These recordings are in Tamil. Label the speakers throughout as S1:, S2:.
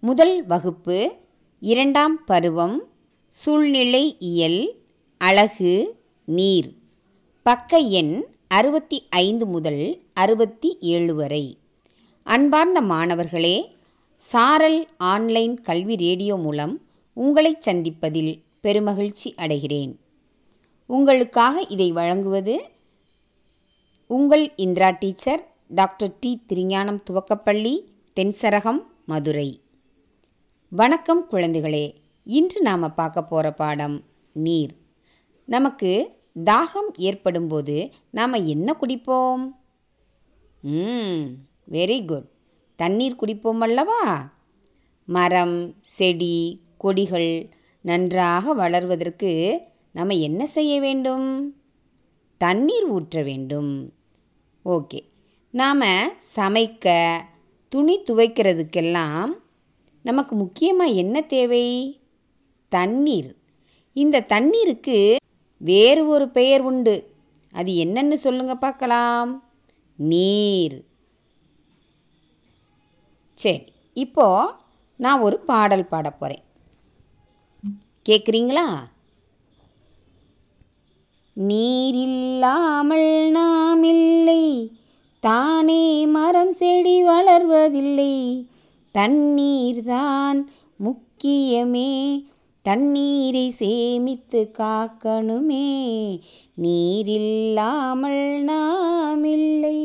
S1: முதல் வகுப்பு இரண்டாம் பருவம் சூழ்நிலை இயல் அழகு நீர். பக்க எண் அறுபத்தி ஐந்து முதல் அறுபத்தி ஏழு வரை. அன்பார்ந்த மாணவர்களே சாரல் ஆன்லைன் கல்வி ரேடியோ மூலம் உங்களை சந்திப்பதில் பெருமகிழ்ச்சி அடைகிறேன். உங்களுக்காக இதை வழங்குவது உங்கள் Indira teacher doctor D. Thirugnanam துவக்கப்பள்ளி தென்சரகம் Madurai. வணக்கம் குழந்தைகளே. இன்று நாம் பார்க்க போகிற பாடம் நீர். நமக்கு தாகம் ஏற்படும்போது நாம் என்ன குடிப்போம்? ம் வெரி குட் தண்ணீர் குடிப்போம் அல்லவா? மரம் செடி கொடிகள் நன்றாக வளர்வதற்கு நம்ம என்ன செய்ய வேண்டும்? தண்ணீர் ஊற்ற வேண்டும். ஓகே. நாம் சமைக்க துணி துவைக்கிறதுக்கெல்லாம் நமக்கு முக்கியமாக என்ன தேவை? தண்ணீர். இந்த தண்ணீருக்கு வேறு ஒரு பெயர் உண்டு. அது என்னன்னு சொல்லுங்க பார்க்கலாம். நீர். சரி இப்போ நான் ஒரு பாடல் பாட போகிறேன் கேட்குறீங்களா நீரில்லாமல் நாம் இல்லை தானே மரம் செடி வளர்வதில்லை. தண்ணீர்தான் முக்கியமே. தண்ணீரை சேமித்து காக்கணுமே. நீரில்லாமல் நாம் இல்லை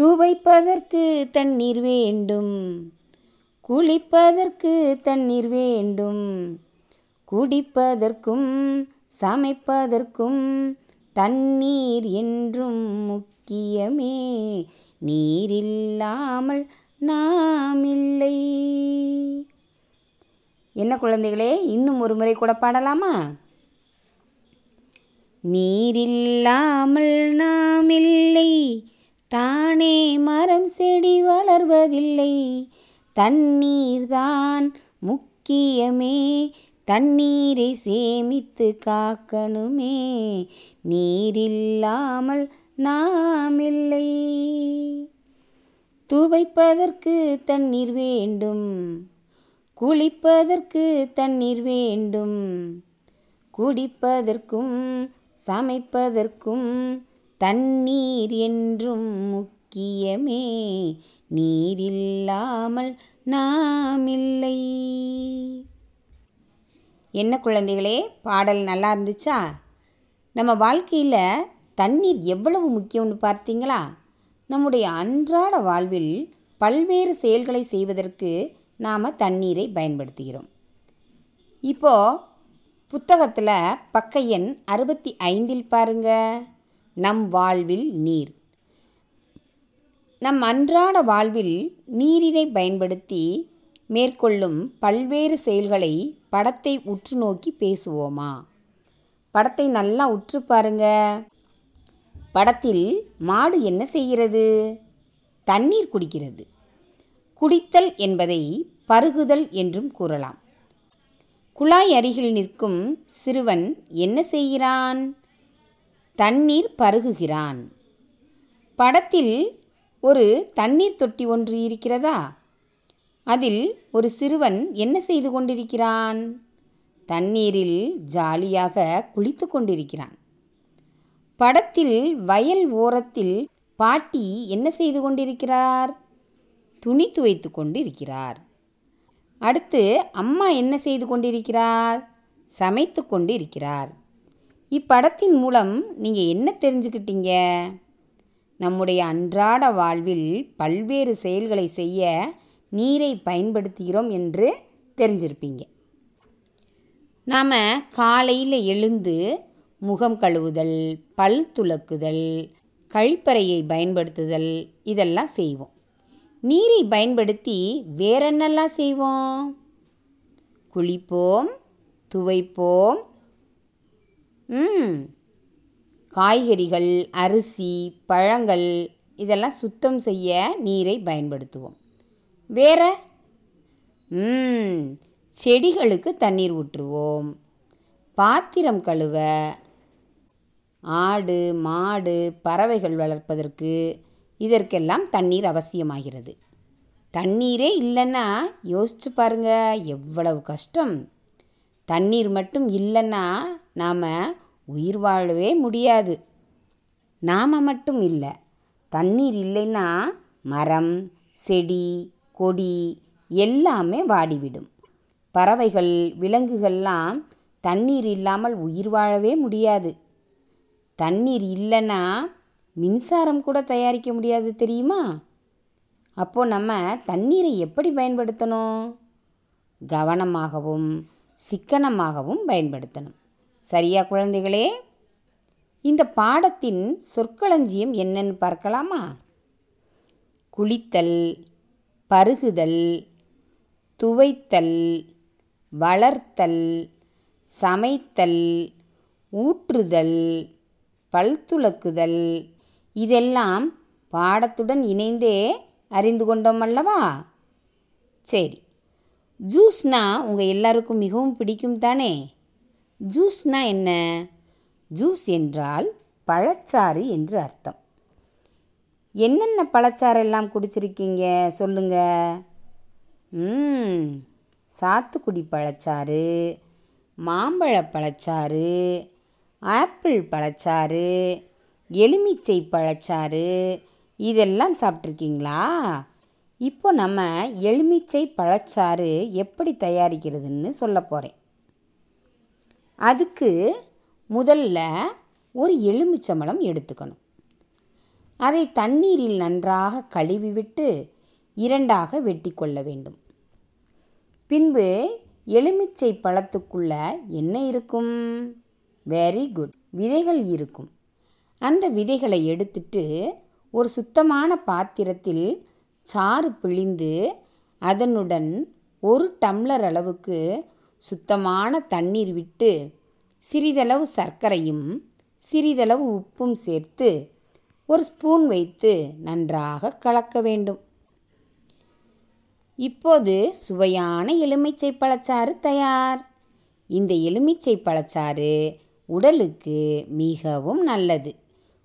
S1: துவைப்பதற்கு தண்ணீர் வேண்டும். குளிப்பதற்கு தண்ணீர் வேண்டும். குடிப்பதற்கும் சமைப்பதற்கும் தண்ணீர் என்றும் முக்கியமே. நீரில்லாமல் நாம் இல்லை. என்ன குழந்தைகளே இன்னும் ஒரு முறை கூட பாடலாமா? நீரில்லாமல் நாம் இல்லை. தானே மரம் செடி வளர்வதில்லை. தண்ணீர்தான் முக்கியமே. தண்ணீரை சேமித்து காக்கணுமே. நீரில்லாமல் நாம் இல்லை துவைப்பதற்கு தண்ணீர் வேண்டும். குளிப்பதற்கு தண்ணீர் வேண்டும். குடிப்பதற்கும் சமைப்பதற்கும் தண்ணீர் என்றும் முக்கியமே. நீரில்லாமல் நாம் இல்லை என்ன குழந்தைகளே பாடல் நல்லா இருந்துச்சா? நம்ம வாழ்க்கையில் தண்ணீர் எவ்வளவு முக்கியம்னு பார்த்தீங்களா? நம்முடைய அன்றாட வாழ்வில் பல்வேறு செயல்களை செய்வதற்கு நாம் தண்ணீரை பயன்படுத்துகிறோம். இப்போது புத்தகத்தில் பக்க எண் அறுபத்தி ஐந்தில் பாருங்க. நம் வாழ்வில் நீர். நம் அன்றாட வாழ்வில் நீரினை பயன்படுத்தி மேற்கொள்ளும் பல்வேறு செயல்களை படத்தை உற்று நோக்கி பேசுவோமா? படத்தை நல்லா உற்று பாருங்க. படத்தில் மாடு என்ன செய்கிறது? தண்ணீர் குடிக்கிறது. குடித்தல் என்பதை பருகுதல் என்றும் கூறலாம். குழாய் அருகில் நிற்கும் சிறுவன் என்ன செய்கிறான்? தண்ணீர் பருகுகிறான். படத்தில் ஒரு தண்ணீர் தொட்டி ஒன்று இருக்கிறதா? அதில் ஒரு சிறுவன் என்ன செய்து கொண்டிருக்கிறான்? தண்ணீரில் ஜாலியாக குளித்து கொண்டிருக்கிறான். படத்தில் வயல் ஓரத்தில் பாட்டி என்ன செய்து கொண்டிருக்கிறார்? துணி துவைத்து கொண்டிருக்கிறார். அடுத்து அம்மா என்ன செய்து கொண்டிருக்கிறார்? சமைத்து கொண்டிருக்கிறார். இப்படத்தின் மூலம் நீங்கள் என்ன தெரிஞ்சுக்கிட்டீங்க? நம்முடைய அன்றாட வாழ்வில் பல்வேறு செயல்களை செய்ய நீரை பயன்படுத்துகிறோம் என்று தெரிஞ்சிருப்பீங்க. நாம் காலையில் எழுந்து முகம் கழுவுதல் பல் துலக்குதல் கழிப்பறையை பயன்படுத்துதல் இதெல்லாம் செய்வோம். நீரை பயன்படுத்தி வேறென்னெல்லாம் செய்வோம்? குளிப்போம் துவைப்போம் காய்கறிகள் அரிசி பழங்கள் இதெல்லாம் சுத்தம் செய்ய நீரை பயன்படுத்துவோம். வேற? ம் செடிகளுக்கு தண்ணீர் ஊற்றுவோம். பாத்திரம் கழுவ ஆடு மாடு பறவைகள் வளர்ப்பதற்கு இதற்கெல்லாம் தண்ணீர் அவசியமாகிறது. தண்ணீரே இல்லைன்னா யோசிச்சு பாருங்க எவ்வளவு கஷ்டம். தண்ணீர் மட்டும் இல்லைன்னா நாம் உயிர் வாழவே முடியாது. நாம் மட்டும் இல்லை தண்ணீர் இல்லைன்னா மரம் செடி கொடி எல்லாமே வாடிவிடும். பறவைகள் விலங்குகள்லாம் தண்ணீர் இல்லாமல் உயிர் வாழவே முடியாது. தண்ணீர் இல்லைன்னா மின்சாரம் கூட தயாரிக்க முடியாது தெரியுமா? அப்போது நம்ம தண்ணீரை எப்படி பயன்படுத்தணும்? கவனமாகவும் சிக்கனமாகவும் பயன்படுத்தணும். சரியா குழந்தைகளே? இந்த பாடத்தின் சொற்களஞ்சியம் என்னன்னு பார்க்கலாமா? குளித்தல் பருகுதல் துவைத்தல் வளர்த்தல் சமைத்தல் ஊற்றுதல் பல்துலக்குதல் இதெல்லாம் பாடத்துடன் இணைந்தே அறிந்து கொண்டோம் அல்லவா? சரி. ஜூஸ்னா உங்கள் எல்லாருக்கும் மிகவும் பிடிக்கும் தானே? ஜூஸ்னா என்ன? ஜூஸ் என்றால் பழச்சாறு என்று அர்த்தம். என்னென்ன பழச்சாறெல்லாம் குடிச்சிருக்கீங்க? சொல்லுங்க. ம் சாத்துக்குடி பழச்சாறு மாம்பழ பழச்சாறு ஆப்பிள் பழச்சாறு எலுமிச்சை பழச்சாறு இதெல்லாம் சாப்பிட்ருக்கீங்களா இப்போ நம்ம எலுமிச்சை பழச்சாறு எப்படி தயாரிக்கிறதுன்னு சொல்ல போகிறேன் அதுக்கு முதல்ல ஒரு எலுமிச்சம்பழம் எடுத்துக்கணும். அதை தண்ணீரில் நன்றாக கழுவிவிட்டு இரண்டாக வெட்டி கொள்ள வேண்டும். பின்பு எலுமிச்சை பழத்துக்குள்ள என்ன இருக்கும். வெரி குட் விதைகள் இருக்கும். அந்த விதைகளை எடுத்துட்டு ஒரு சுத்தமான பாத்திரத்தில் சாறு பிழிந்து அதனுடன் ஒரு டம்ளர் அளவுக்கு சுத்தமான தண்ணீர் விட்டு சிறிதளவு சர்க்கரையும் சிறிதளவு உப்பும் சேர்த்து ஒரு ஸ்பூன் வைத்து நன்றாக கலக்க வேண்டும். இப்போது சுவையான எலுமிச்சை பழச்சாறு தயார். இந்த எலுமிச்சை பழச்சாறு உடலுக்கு மிகவும் நல்லது.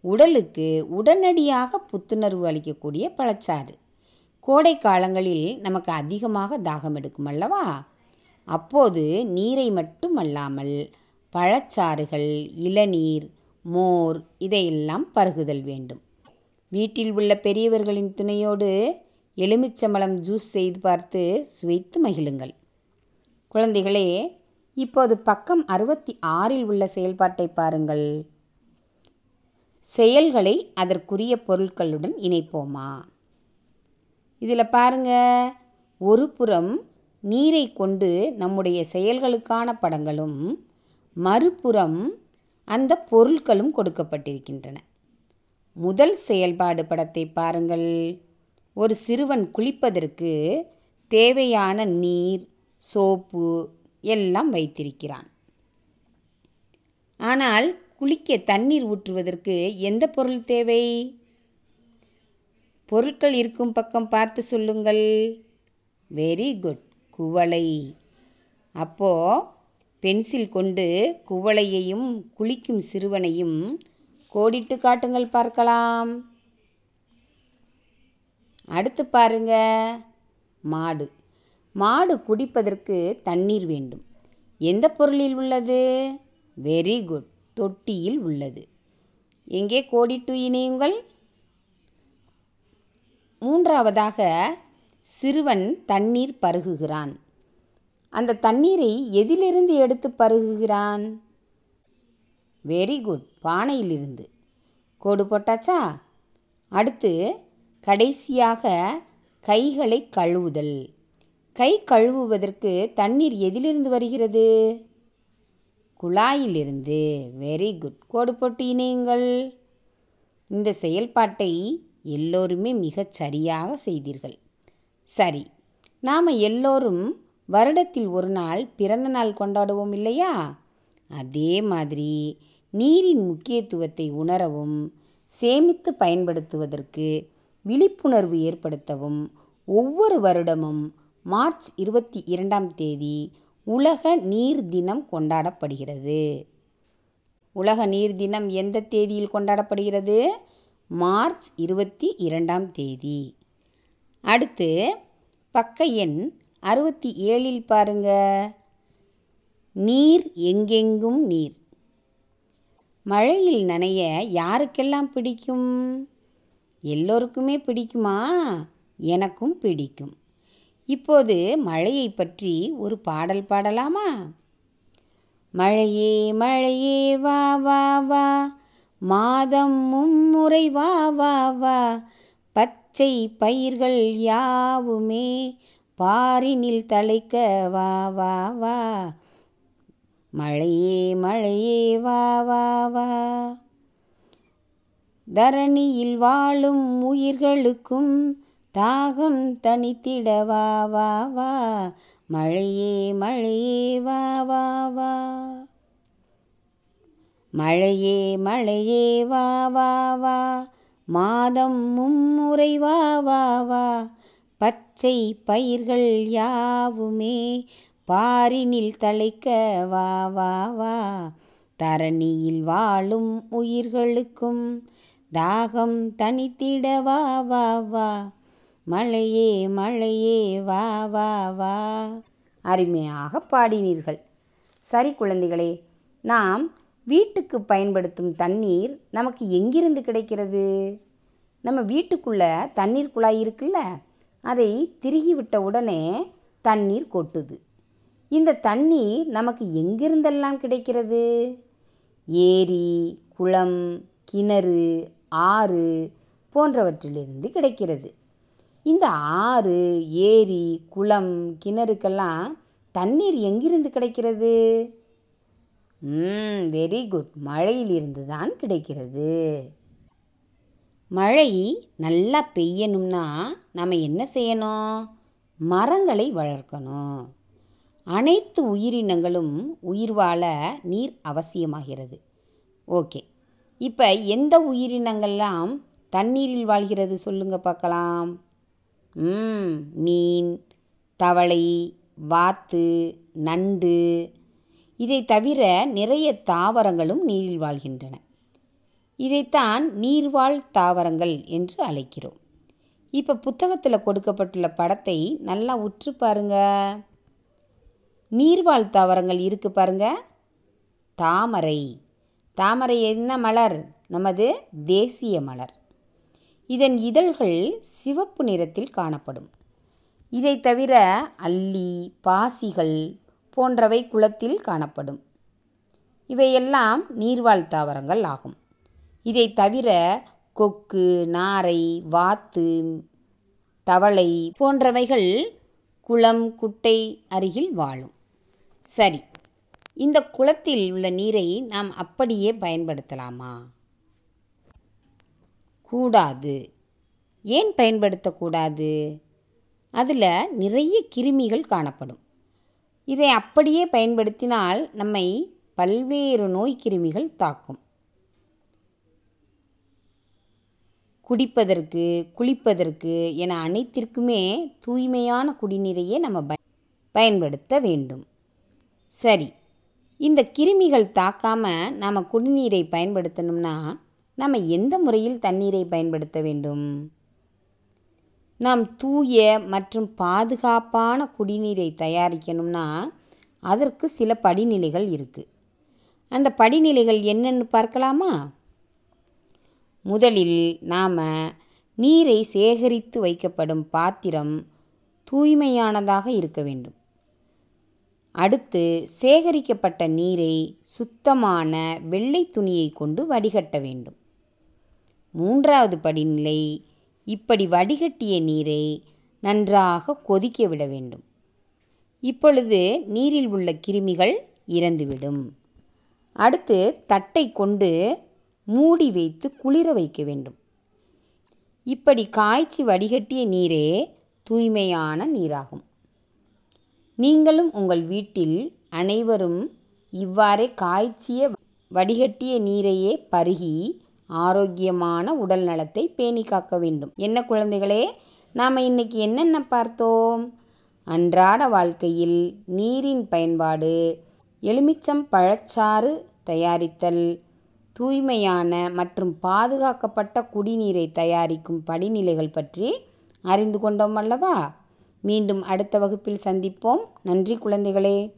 S1: உடலுக்கு உடனடியாக புத்துணர்வு அளிக்கக்கூடிய பழச்சாறு. கோடை காலங்களில் நமக்கு அதிகமாக தாகம் எடுக்கும் அல்லவா? அப்போது நீரை மட்டுமல்லாமல் பழச்சாறுகள் இளநீர் மோர் இதையெல்லாம் பருகுதல் வேண்டும். வீட்டில் உள்ள பெரியவர்களின் துணையோடு எலுமிச்சம்பழம் ஜூஸ் செய்து பார்த்து சுவைத்து மகிழுங்கள். குழந்தைகளே இப்போது பக்கம் அறுபத்தி ஆறில் உள்ள செயல்பாட்டை பாருங்கள். செயல்களை அதற்குரிய பொருட்களுடன் இணைப்போமா? இதில் பாருங்க ஒரு புறம் நீரை கொண்டு நம்முடைய செயல்களுக்கான படங்களும் மறுபுறம் அந்த பொருட்களும் கொடுக்கப்பட்டிருக்கின்றன. முதல் செயல்பாடு படத்தை பாருங்கள். ஒரு சிறுவன் குளிப்பதற்கு தேவையான நீர் சோப்பு எல்லாம் வைத்திருக்கிறான். ஆனால் குளிக்க தண்ணீர் ஊற்றுவதற்கு எந்த பொருள் தேவை? பொருட்கள் இருக்கும் பக்கம் பார்த்து சொல்லுங்கள். வெரி குட் குவளை. அப்போ பென்சில் கொண்டு குவளையையும் குளிக்கும் சிறுவனையும் கோடிட்டு காட்டுங்கள் பார்க்கலாம். அடுத்து பாருங்க மாடு. மாடு குடிப்பதற்கு தண்ணீர் வேண்டும். எந்த பொருளில் உள்ளது? வெரி குட் தொட்டியில் உள்ளது. எங்கே கோடிட்டு இணையுங்கள்? மூன்றாவதாக சிறுவன் தண்ணீர் பருகுகிறான். அந்த தண்ணீரை எதிலிருந்து எடுத்து பருகுகிறான்? Very good பானையிலிருந்து. கோடு போட்டாச்சா? அடுத்து கடைசியாக கைகளை கழுவுதல். கை கழுவுவதற்கு தண்ணீர் எதிலிருந்து வருகிறது? குழாயிலிருந்து. வெரி குட் கோடு போட்டு இணையுங்கள். இந்த செயல்பாட்டை எல்லோருமே மிகச் சரியாக செய்தீர்கள். சரி நாம் எல்லோரும் வருடத்தில் ஒரு நாள் பிறந்த நாள் கொண்டாடுவோம் இல்லையா? அதே மாதிரி நீரின் முக்கியத்துவத்தை உணரவும் சேமித்து பயன்படுத்துவதற்கு விழிப்புணர்வு ஏற்படுத்தவும் ஒவ்வொரு வருடமும் மார்ச் இருபத்தி இரண்டாம் தேதி உலக நீர் தினம் கொண்டாடப்படுகிறது. உலக நீர் தினம் எந்த தேதியில் கொண்டாடப்படுகிறது? மார்ச் இருபத்தி இரண்டாம் தேதி. அடுத்து பக்க எண் அறுபத்தி ஏழில் பாருங்க. நீர் எங்கெங்கும் நீர். மழையில் நனைய யாருக்கெல்லாம் பிடிக்கும்? எல்லோருக்குமே பிடிக்குமா? எனக்கும் பிடிக்கும். இப்போது மழையை பற்றி ஒரு பாடல் பாடலாமா? மழையே மழையே வா வா வா. மாதம் மும்முறை வா வா வா. பச்சை பயிர்கள் யாவுமே பாரினில் தழைக்க வா வா வா. மழையே மழையே வா வா வா. தரணியில் வாழும் உயிர்களுக்கும் தாகம் தனித்திட வா வா வா. மழையே மழையே வா வா வா. மழையே மழையே வா வா வா. மாதம் மும்முறை வா வா வா. பச்சை பயிர்கள் யாவுமே. பாரினில் தழைக்க வா வா வா. தரணியில் வாழும் உயிர்களுக்கும் தாகம் தனித்திட வா வா வா. மழையே மழையே வா வா வா. அருமையாக பாடினீர்கள். சரி குழந்தைகளே நாம் வீட்டுக்கு பயன்படுத்தும் தண்ணீர் நமக்கு எங்கிருந்து கிடைக்கிறது? நம்ம வீட்டுக்குள்ளே தண்ணீர் குழாய் இருக்குல்ல? அதை திருகிவிட்ட உடனே தண்ணீர் கொட்டுது. இந்த தண்ணீர் நமக்கு எங்கிருந்தெல்லாம் கிடைக்கிறது? ஏரி குளம் கிணறு ஆறு போன்றவற்றிலிருந்து கிடைக்கிறது. இந்த ஆறு ஏரி குளம் கிணறுக்கெல்லாம் தண்ணீர் எங்கிருந்து கிடைக்கிறது? Very good. மழையிலிருந்து தான் கிடைக்கிறது. மழை நல்லா பெய்யணும்னா நம்ம என்ன செய்யணும்? மரங்களை வளர்க்கணும். அனைத்து உயிரினங்களும் உயிர் வாழ நீர் அவசியமாகிறது. ஓகே. இப்போ எந்த உயிரினங்கள்லாம் தண்ணீரில் வாழ்கிறது சொல்லுங்க பார்க்கலாம். ம் மீன் தவளை வாத்து நண்டு. இதை தவிர நிறைய தாவரங்களும் நீரில் வாழ்கின்றன. இதைத்தான் நீர்வாழ் தாவரங்கள் என்று அழைக்கிறோம். இப்போ புத்தகத்தில் கொடுக்கப்பட்டுள்ள படத்தை நல்லா உற்று பாருங்க. நீர்வாழ் தாவரங்கள் இருக்கு பாருங்க. தாமரை. தாமரை என்ன மலர்? நமது தேசிய மலர். இதன் இதழ்கள் சிவப்பு நிறத்தில் காணப்படும். இதை தவிர அல்லி பாசிகள் போன்றவை குளத்தில் காணப்படும். இவையெல்லாம் நீர்வாழ் தாவரங்கள் ஆகும். இதை தவிர கொக்கு நாரை வாத்து தவளை போன்றவைகள் குளம் குட்டை அருகில் வாழும். சரி இந்த குளத்தில் உள்ள நீரை நாம் அப்படியே பயன்படுத்தலாமா? கூடாது. ஏன் பயன்படுத்தக்கூடாது? அதில் நிறைய கிருமிகள் காணப்படும். இதை அப்படியே பயன்படுத்தினால் நம்மை பல்வேறு நோய் கிருமிகள் தாக்கும். குடிப்பதற்கு குளிப்பதற்கு என அனைத்திற்குமே தூய்மையான குடிநீரையே நம்ம ப பயன்படுத்த வேண்டும். சரி இந்த கிருமிகள் தாக்காமல் நாம் குடிநீரை பயன்படுத்தணும்னா நம்ம எந்த முறையில் தண்ணீரை பயன்படுத்த வேண்டும்? நாம் தூய மற்றும் பாதுகாப்பான குடிநீரை தயாரிக்கணும்னா அதற்கு சில படிநிலைகள் இருக்குது அந்த படிநிலைகள் என்னென்னு பார்க்கலாமா? முதலில் நாம் நீரை சேகரித்து வைக்கப்படும் பாத்திரம் தூய்மையானதாக இருக்க வேண்டும். அடுத்து சேகரிக்கப்பட்ட நீரை சுத்தமான வெள்ளை துணியை கொண்டு வடிகட்ட வேண்டும். மூன்றாவது படிநிலை இப்படி வடிகட்டிய நீரை நன்றாக கொதிக்க விட வேண்டும். இப்பொழுது நீரில் உள்ள கிருமிகள் இறந்துவிடும். அடுத்து தட்டை கொண்டு மூடி வைத்து குளிர வைக்க வேண்டும். இப்படி காய்ச்சி வடிகட்டிய நீரே தூய்மையான நீராகும். நீங்களும் உங்கள் வீட்டில் அனைவரும் இவ்வாறே காய்ச்சிய வடிகட்டிய நீரையே பருகி ஆரோக்கியமான உடல் நலத்தை பேணி காக்க வேண்டும். என்ன குழந்தைகளே நாம் இன்னைக்கு என்னென்ன பார்த்தோம்? அன்றாட வாழ்க்கையில் நீரின் பயன்பாடு எலுமிச்சம் பழச்சாறு தயாரித்தல் தூய்மையான மற்றும் பாதுகாக்கப்பட்ட குடிநீரை தயாரிக்கும் படிநிலைகள் பற்றி அறிந்து கொண்டோம் அல்லவா? மீண்டும் அடுத்த வகுப்பில் சந்திப்போம். நன்றி குழந்தைகளே.